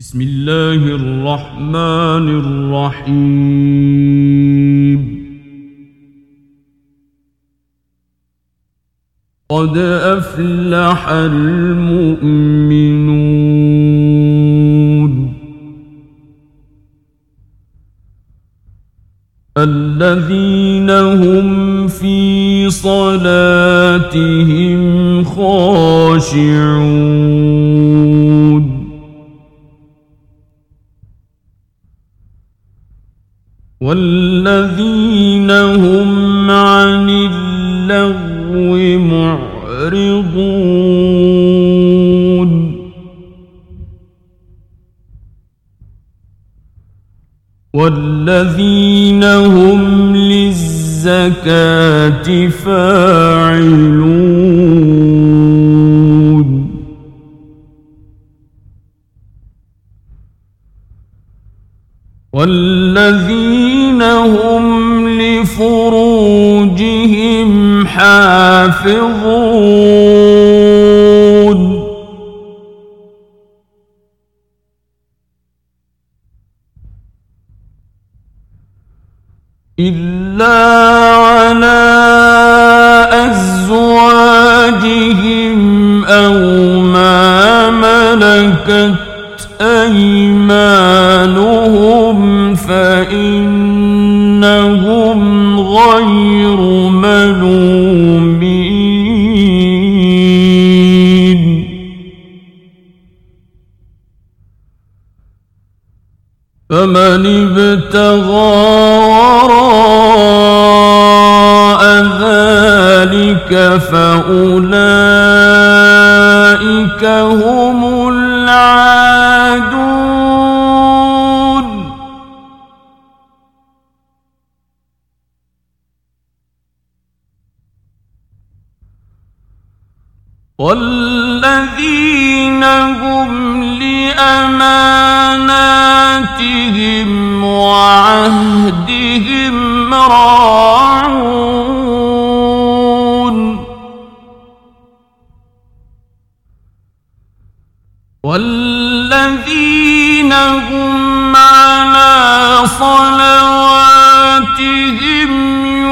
بسم الله الرحمن الرحيم. قد أفلح المؤمنون الذين هم في صلاتهم خاشعون. والذين هم عن اللغو معرضون. والذين هم للزكاة فاعلون. والذين حافظون. إلا على أزواجهم أو ما ملكت أيمانهم فإنهم غير فمن ابتغى وراء ذلك فأولئك هم العادون. والذين هم لأماناتهم وعهدهم راعون. والذين هم على صلواتهم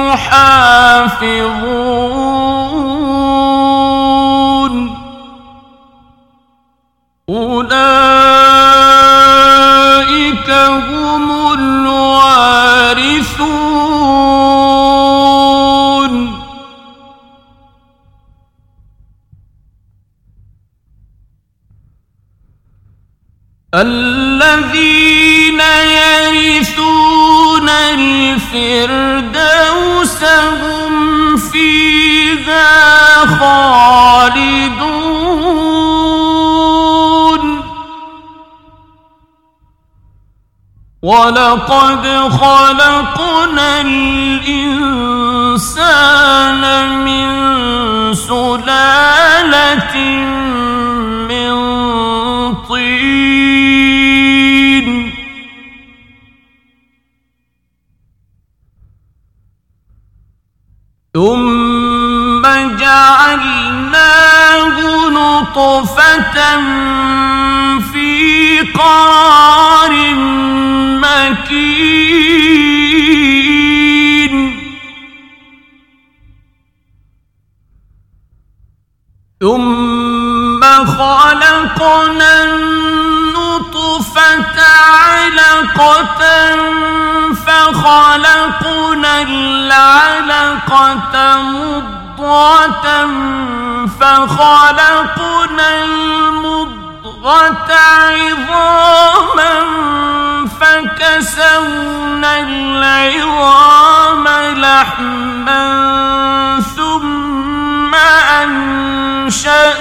يحافظون أولئك هم الوارثون. الذين يرثون الفردوس هم فيها خالدون. ولقد خلقنا الإنسان من سلالة من طين ثم جعلناه نطفة في قرار مكين. ثم خلقنا النطفة علقة فخلقنا العلقة مضغة فخلقنا المضغة عظاما فكسونا العظام لحما ثم أنشأناه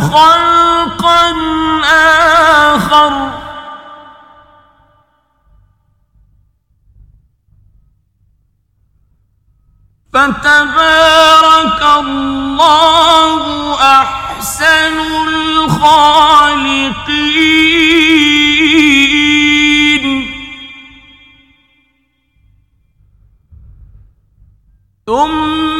خلقا آخر. فتبارك الله أحسن الخالقين. ثم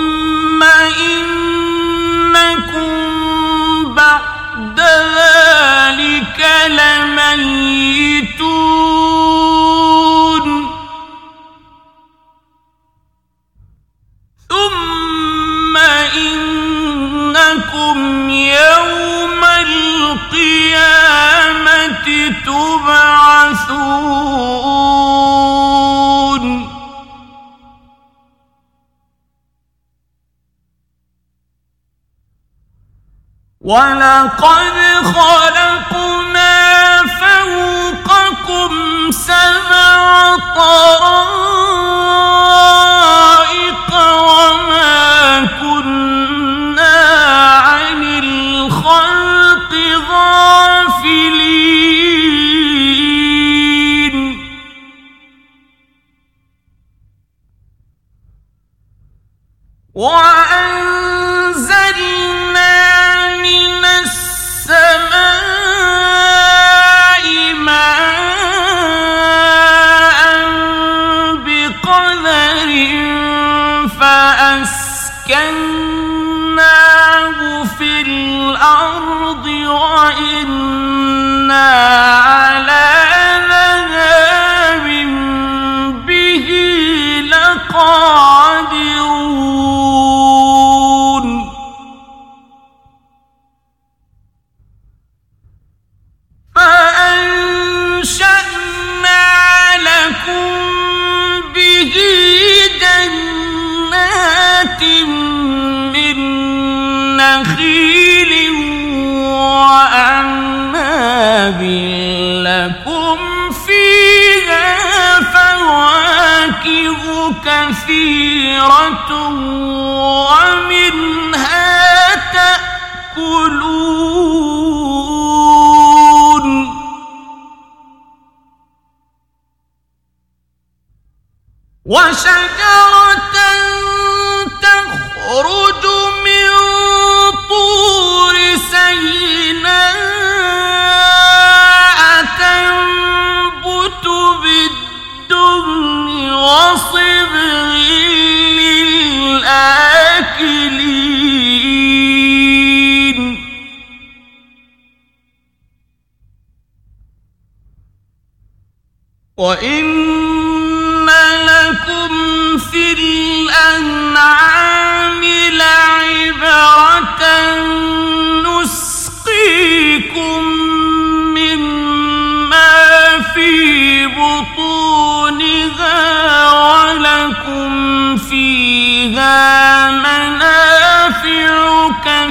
ولقد خلقنا فوقكم سبع طائر إنا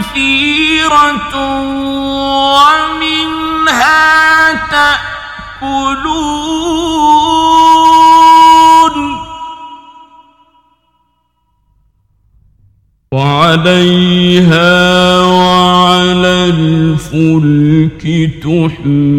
كثيرة ومنها تأكلون. وعليها وعلى الفلك تحمل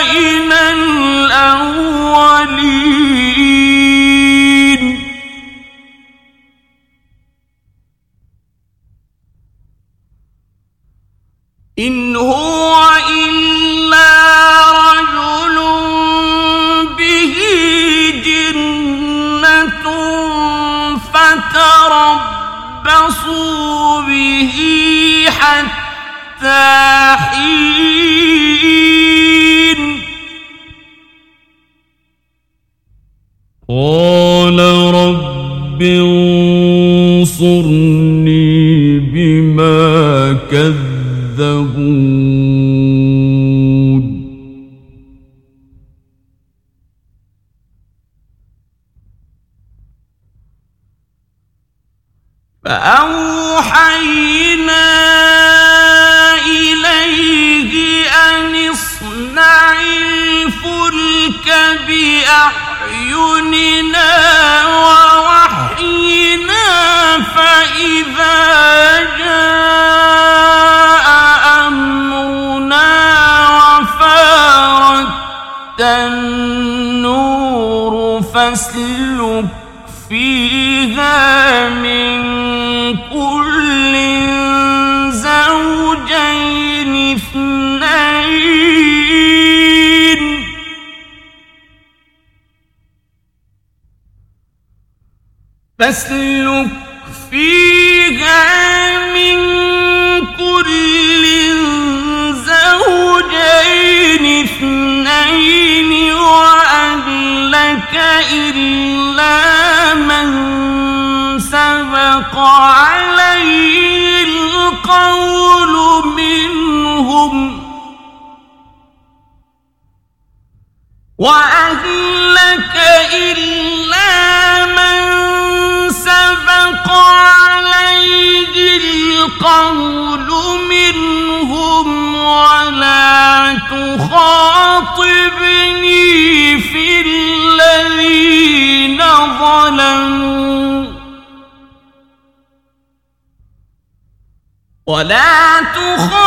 إلى رب انصرني بما كذبون فاسلك فيها من كل زوجين اثنين وأهلك إلا من سبق عليه القول منهم. من سبق عليه القول منهم ولا تخاطبني في الذين ظلموا. ولا تخاطبني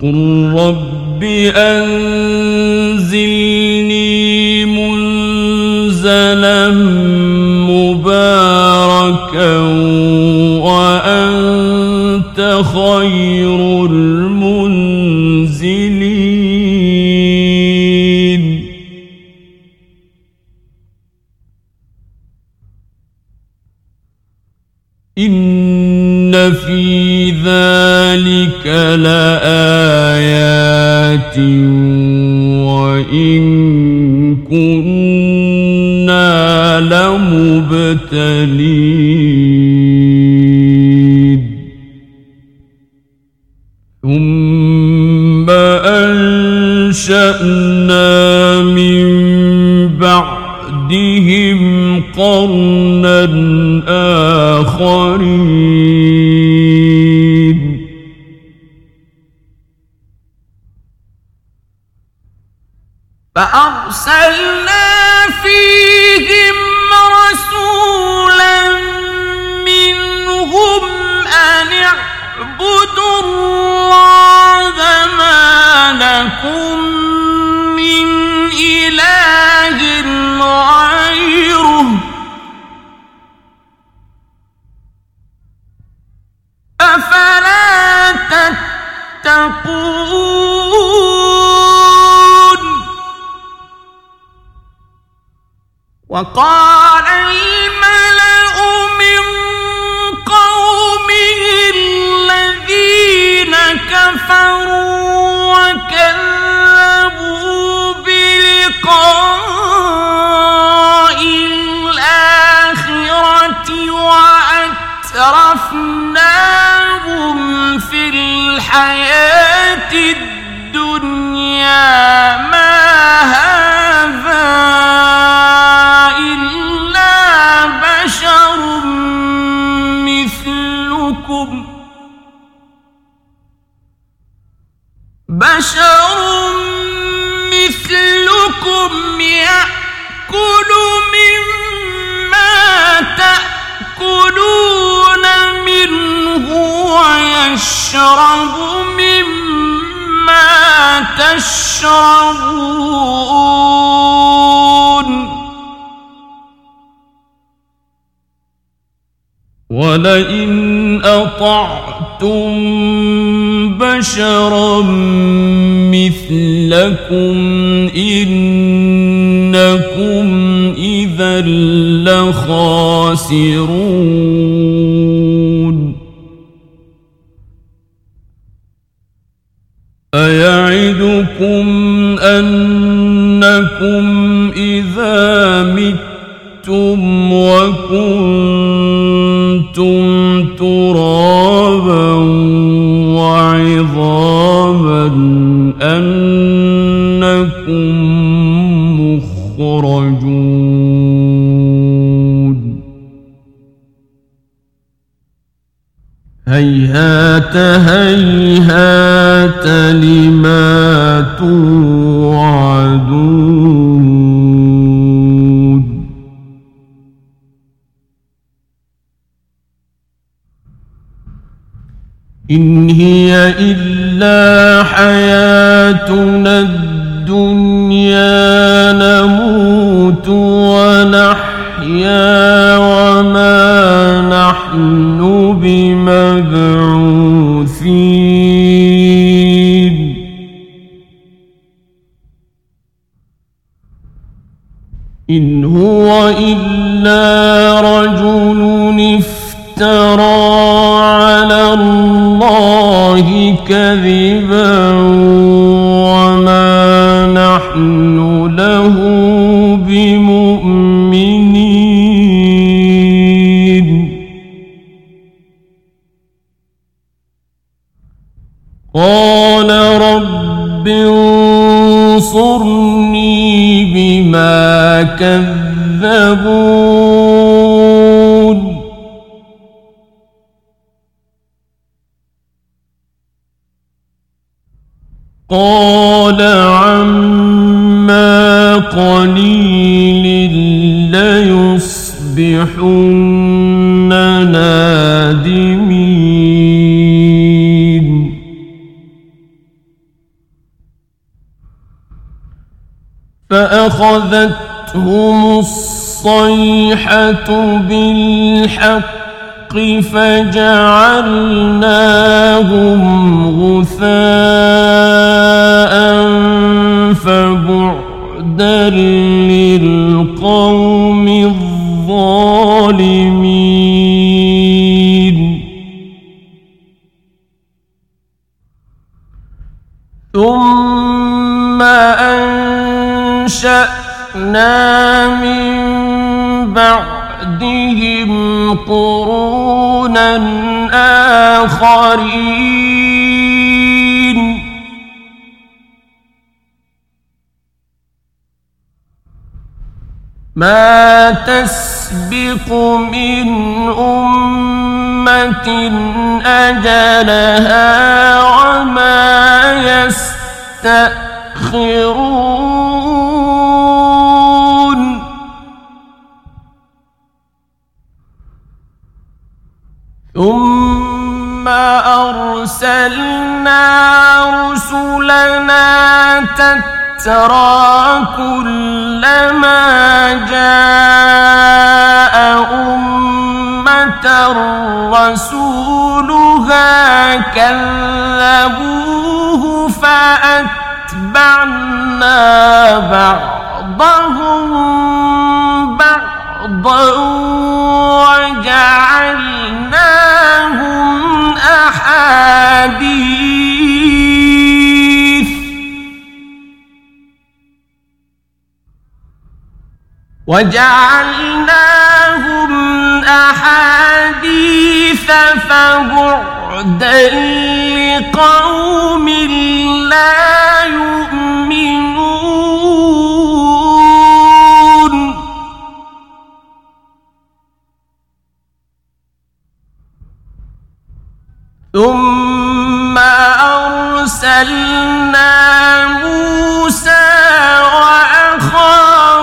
فقل رب أنزلني منزلا مباركا وأنت خير المنزلين إن في ذلك لآيات وإن كنا لمبتلين. ثم أنشأنا من بعدهم قرنا آخرين. فأرسلنا وقال الملأ من قومه الذين كفروا وكذبوا بلقاء الآخرة وأترفناهم في الحياة الدنيا. بشر مثلكم يأكل مما تأكلون منه ويشرب مما تشربون. ولئن أطعتم بشرا مثلكم إنكم إذا لخاسرون. أيعدكم أنكم إذا متم وكنتم هيهات هيهات لما توعدون. افترى على الله كذبا وما نحن له بمؤمنين قال رب انصرني بما كذبون قال عما قليل ليصبحن نادمين. فأخذتهم الصيحة بالحق فجعلناهم غثاء فبعدا للقوم الظالمين. آخرين ما تسبق من أمة أجلها وما يستأخرون ثم أرسلنا رسلنا تترى كلما جاء أمة رسولها كذبوه فأتبعنا بعضهم بعضا وجعلناهم وجعلناهم أحاديث فبعدا لقوم لا يؤمنون. ثم أرسلنا موسى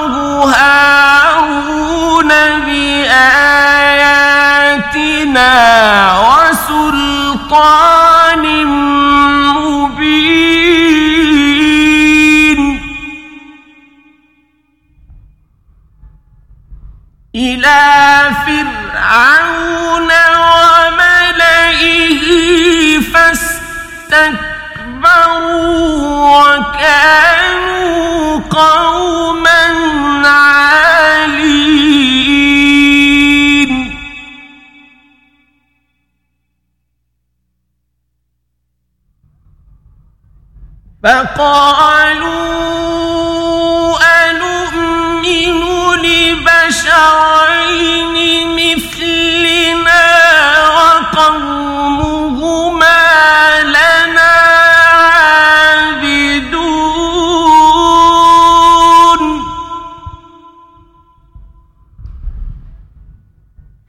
وأخاه فقالوا أنؤمن لبشرين مثلنا وقومهما لنا عابدون.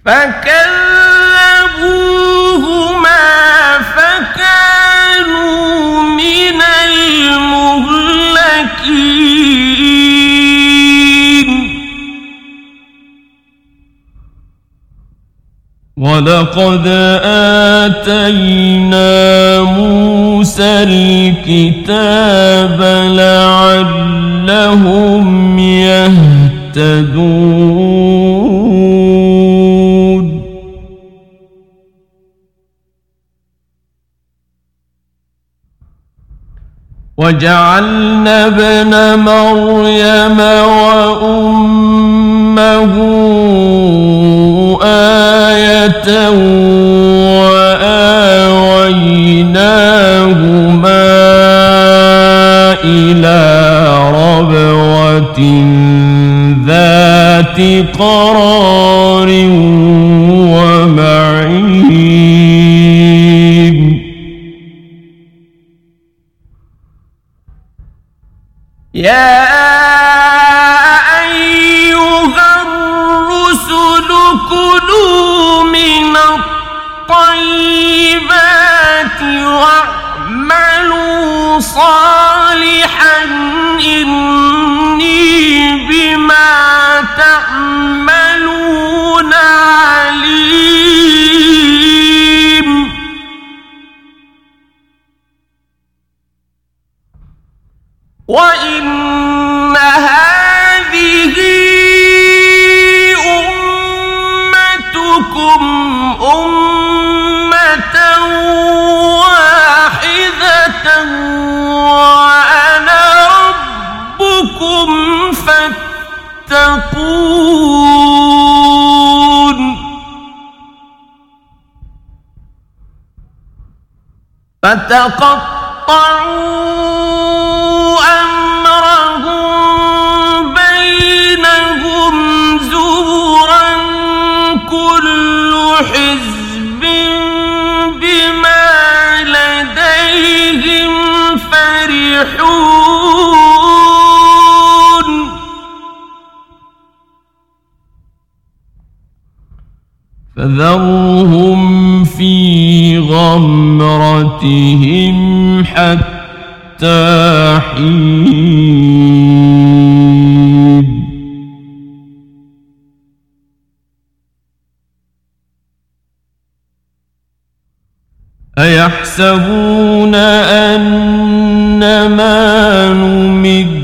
فكذبوهما ولقد آتينا موسى الكتاب لعلهم يهتدون. وجعلنا ابن مريم وأمه وآويناهما إلى ربوة ذات قرار فتقطعوا أمرهم بينهم كل حزب بما لديهم فرحون. فذرهم غمرتهم حتى حين أيحسبون أن ما نمدهم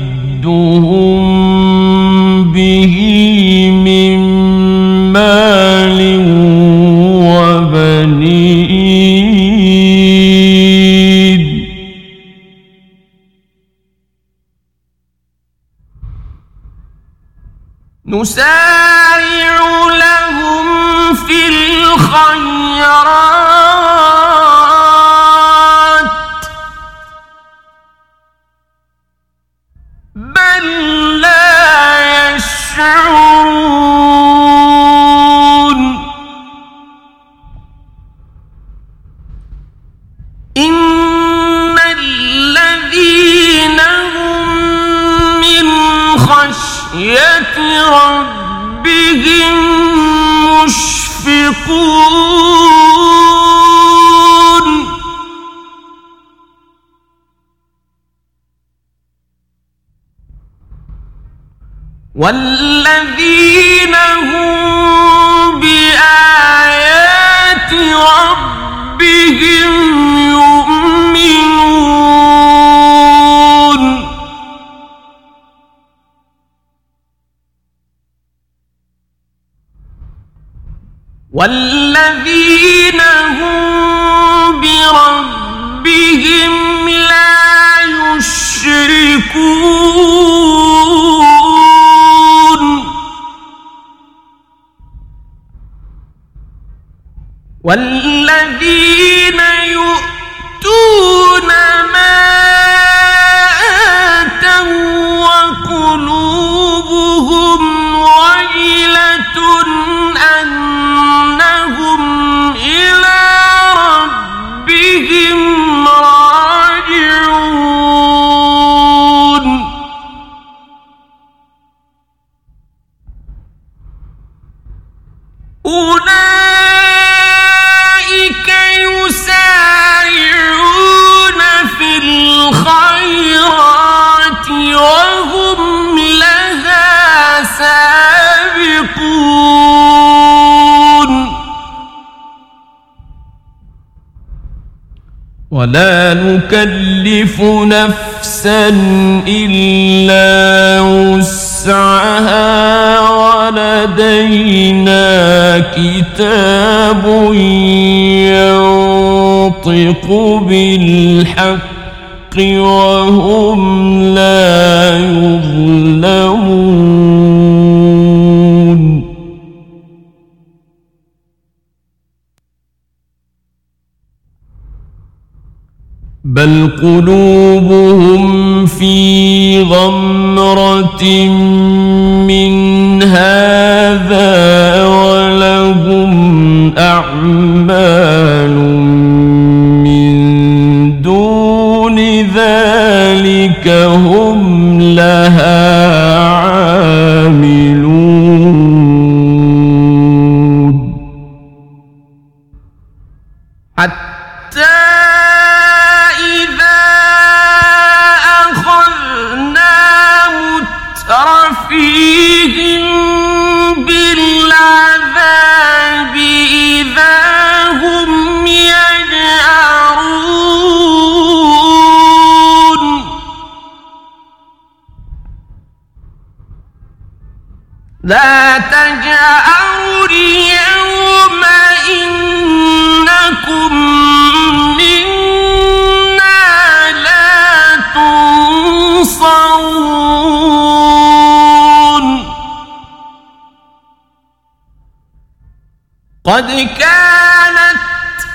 والذين هم بآيات ربهم يؤمنون. والذين هم بربهم لا يشركون. والذي ولا نكلف نفسا إلا وسعها ولدينا كتاب ينطق بالحق وهم لا يظلمون قلوبهم في غمرة من هذا ولهم أعمال كانت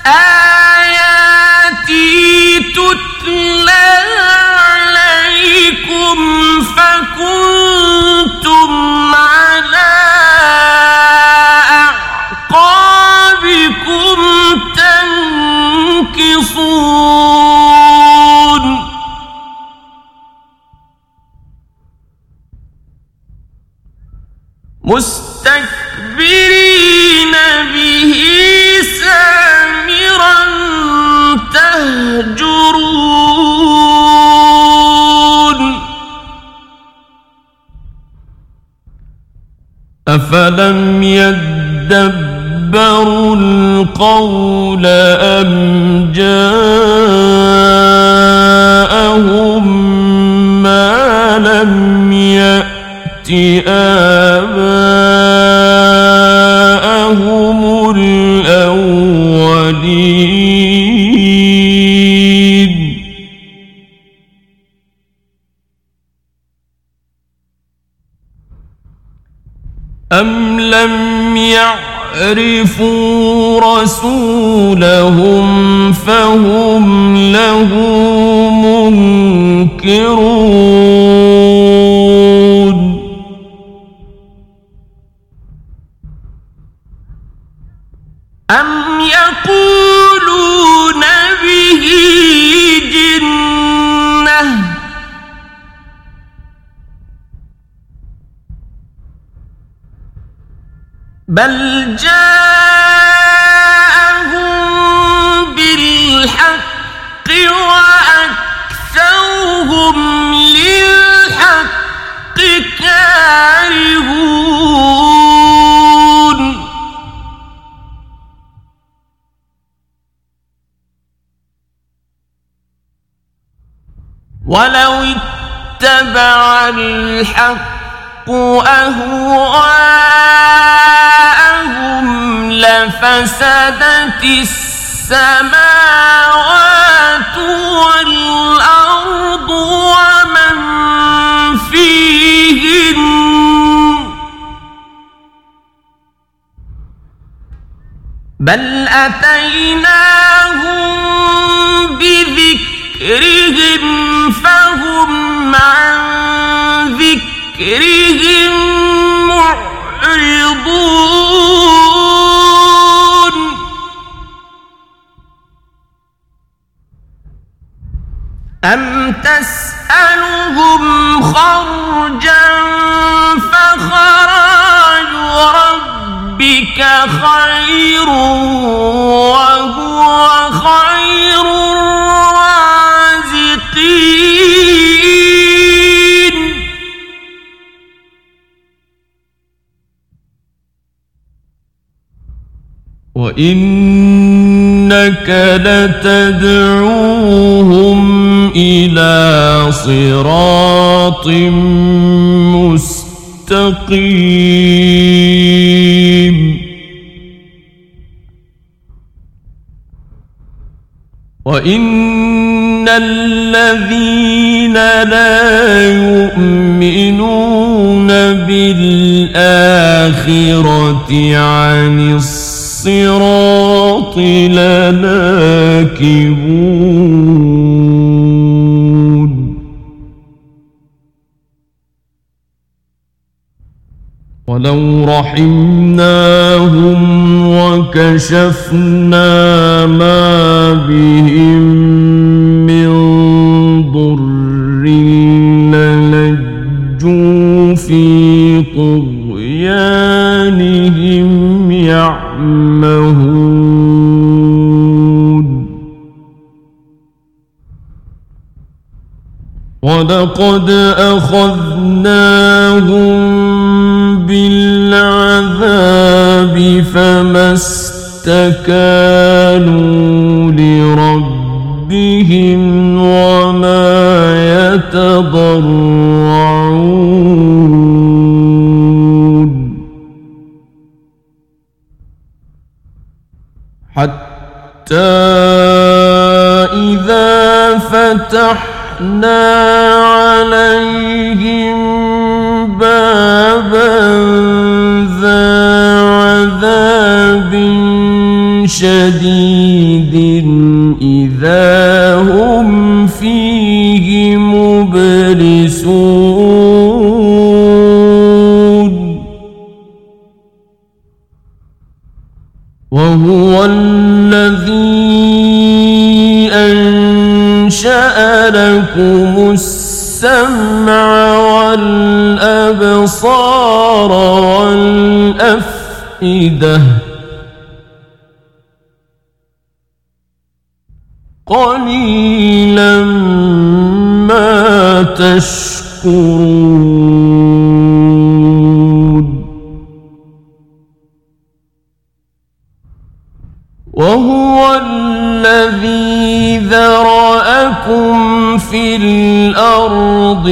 آياتي تتلى عليكم فكنتم ينكصون مستكبرين تهجرون. أفلم يدبروا القول أم جاءهم ما لم يأت آباءهم الأولين؟ يعرفوا رسولهم فهم له منكرون. بل جاءهم بالحق وأكثرهم للحق كارهون ولو اتبع الحق أهواءهم لفسدت السماوات والأرض ومن فيهن. بل أتيناهم بذكرهم فهم عن ذكرهم معرضون. أم تسألهم خرجا فخراج ربك خير وهو خير الرازقين وإنك لتدعوهم إلى صراط مستقيم. وإن الذين لا يؤمنون بالآخرة عن الصراط لناكبون. ولو رحمناهم وكشفنا ما بهم من ضر للجوا في طغيانهم يعمهون. ولقد أخذناهم فما استكانوا لربهم وما يتضرعون. حتى إذا فتحنا عليهم بابا عذاب شديد إذا هم فيه مبلسون. وهو الذي أنشأ لكم السمع والأبصار والأفئدة. تشكرون وهو الذي ذرأكم في الأرض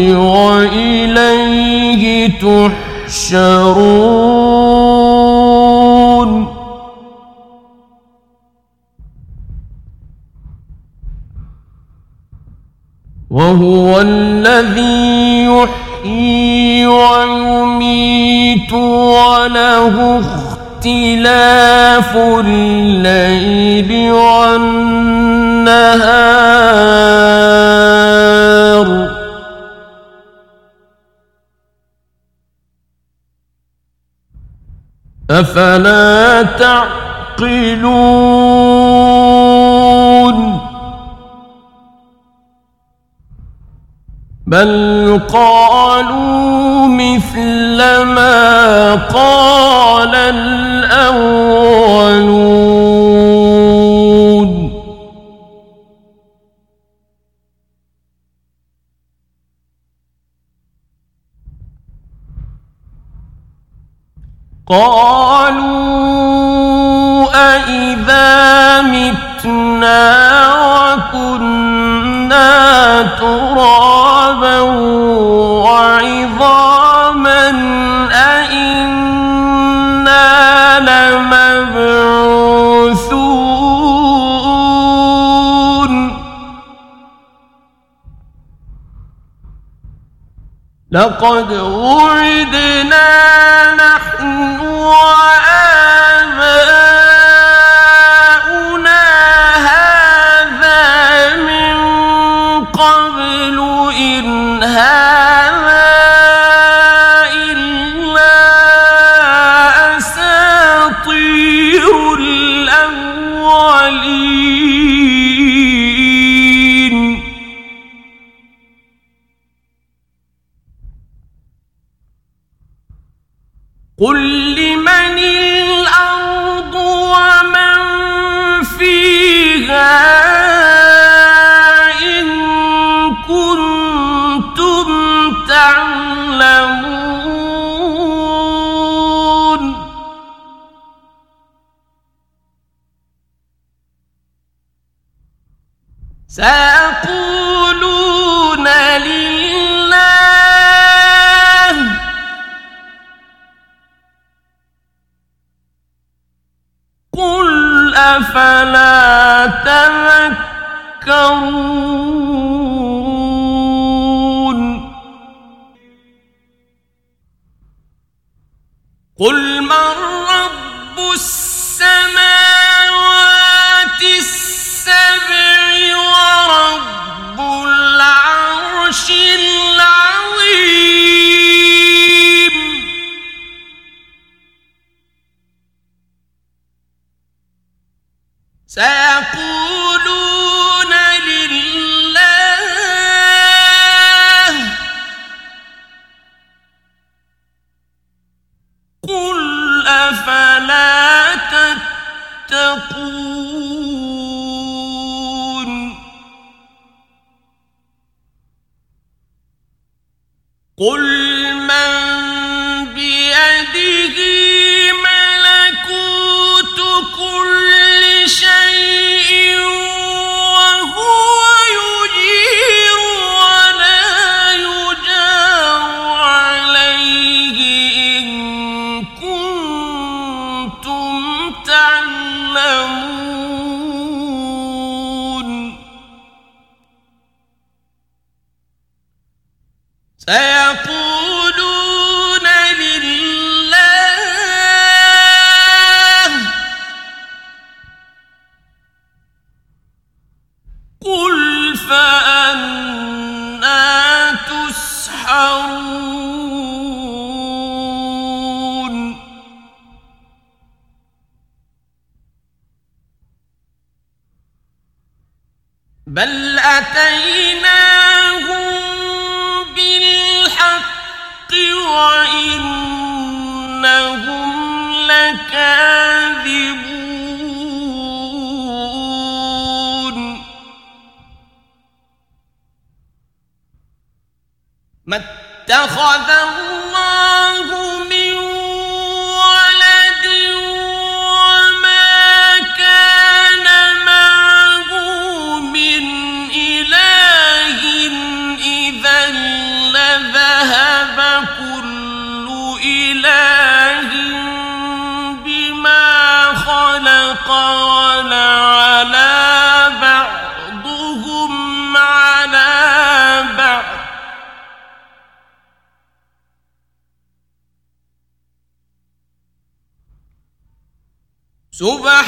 وهو الذي يحيي ويميت وله اختلاف الليل والنهار. أفلا تعقلون؟ بل قالوا مثل ما قال الأولون قالوا أإذا متنا وكنا ترابا وعظاما أئنا لمبعوثون. لقد وعدنا نحن وأ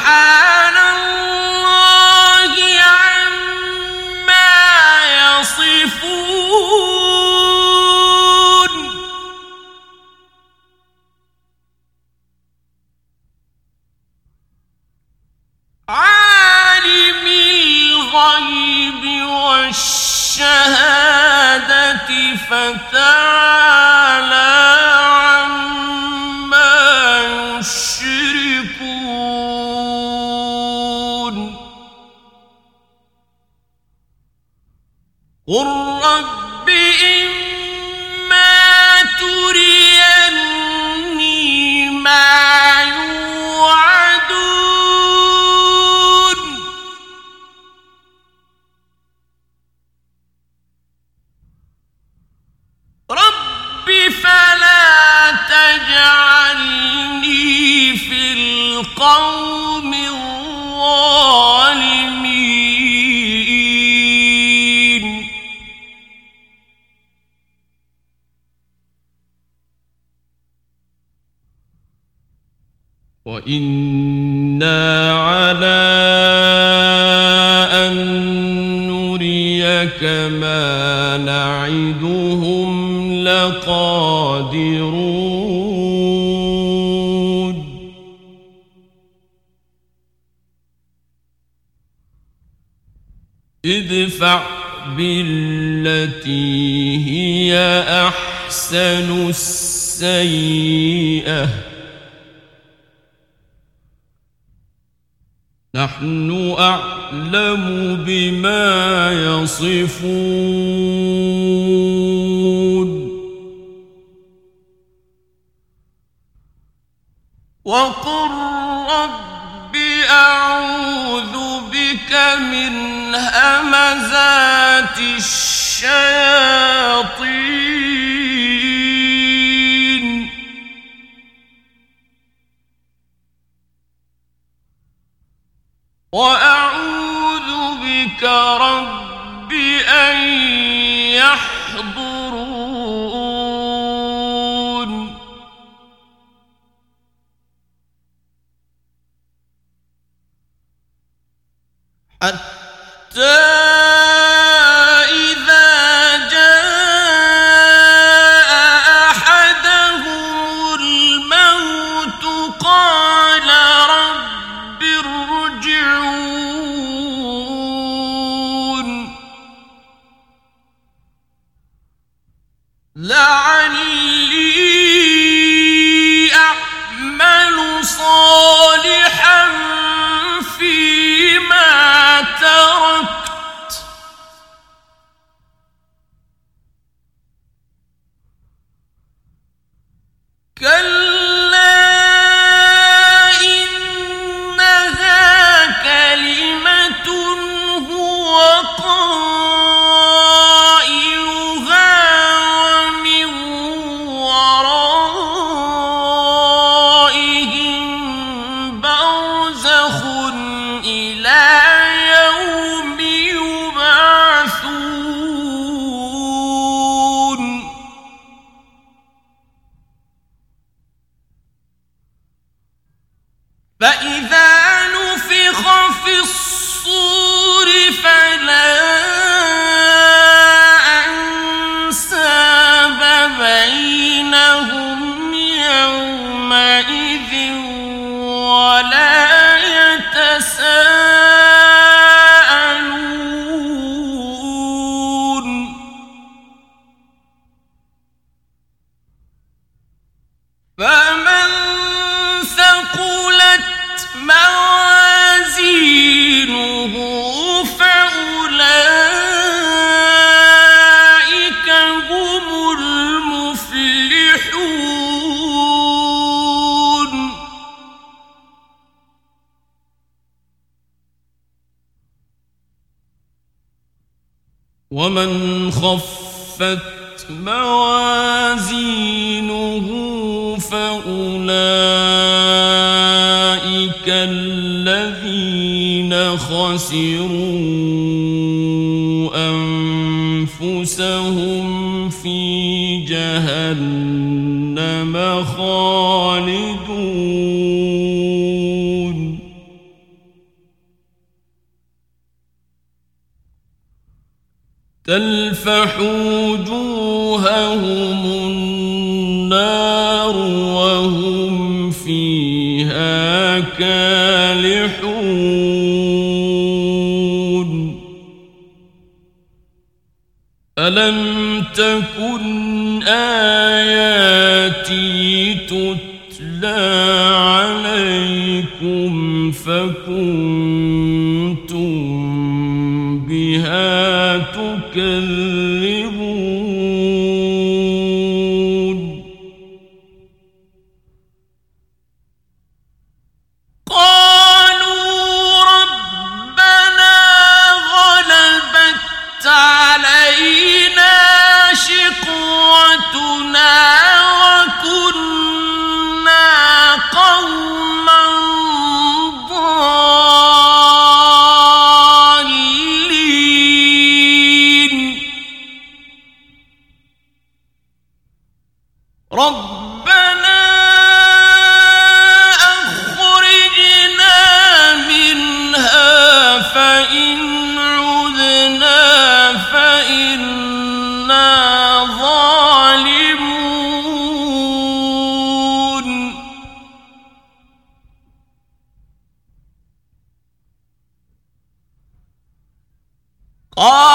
سبحان الله. قل ادفع بالتي هي أحسن السيئة. نحن أعلم بما يصفون. وقل رب أعوذ بك من همزات الشياطين. وأعوذ بك رب أن يحضرون حتى ومن أنفسهم في جهنم خالدون. تلفح وجوههم النار وهم فيها كالحون ألم تكن آياتي تتلى عليكم فكنتم all